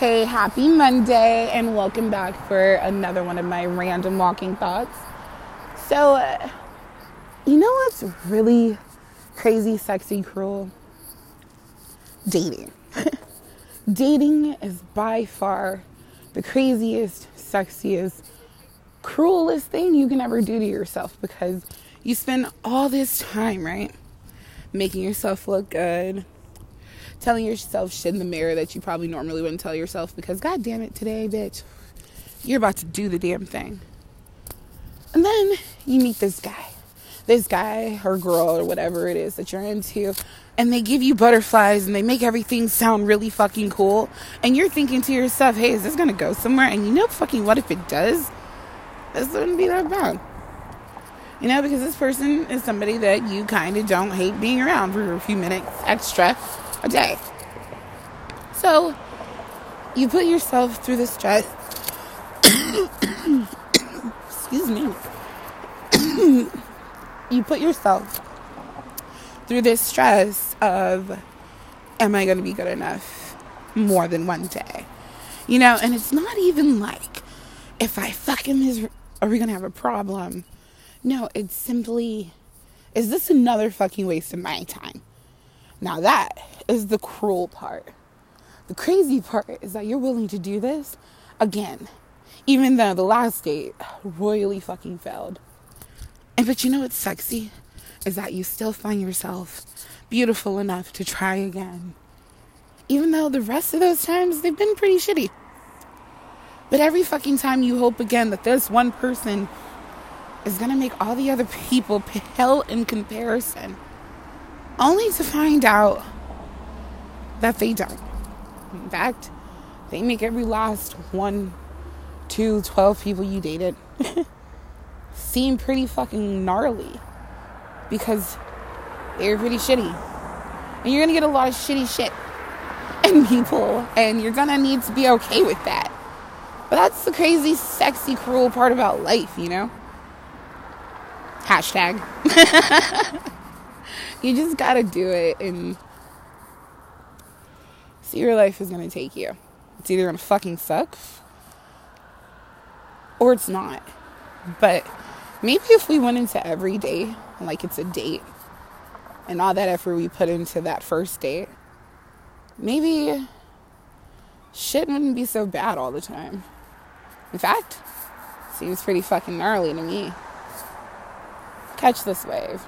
Hey, happy Monday, and welcome back for another one of my random walking thoughts. So, uh, you know what's really crazy, sexy, cruel? Dating. Dating is by far the craziest, sexiest, cruelest thing you can ever do to yourself because you spend all this time, right? Making yourself look good, telling yourself shit in the mirror that you probably normally wouldn't tell yourself because, god damn it, today, bitch, you're about to do the damn thing. And then you meet this guy, this guy or girl or whatever it is that you're into, and they give you butterflies and they make everything sound really fucking cool. And you're thinking to yourself, hey, is this gonna go somewhere? And you know, fucking, what if it does? This wouldn't be that bad. You know, because this person is somebody that you kind of don't hate being around for a few minutes extra a day. So, you put yourself through the stress. Excuse me. you put yourself through this stress of, am I going to be good enough more than one day? You know, and it's not even like, if I fuck him, is, are we going to have a problem? No, it's simply, is this another fucking waste of my time? Now, that is the cruel part. The crazy part is that you're willing to do this again, even though the last date royally fucking failed. And but you know what's sexy? Is that you still find yourself beautiful enough to try again. Even though the rest of those times they've been pretty shitty. But every fucking time you hope again that this one person is gonna make all the other people pale in comparison only to find out that they don't. In fact, they make every last one, two, twelve people you dated seem pretty fucking gnarly because they're pretty shitty. And you're gonna get a lot of shitty shit and people, and you're gonna need to be okay with that. But that's the crazy, sexy, cruel part about life, you know? Hashtag. You just gotta do it and where life is gonna take you. It's either gonna fucking suck or it's not. But maybe if we went into every day like it's a date and all that effort we put into that first date, maybe shit wouldn't be so bad all the time. In fact, seems pretty fucking gnarly to me. Catch this wave.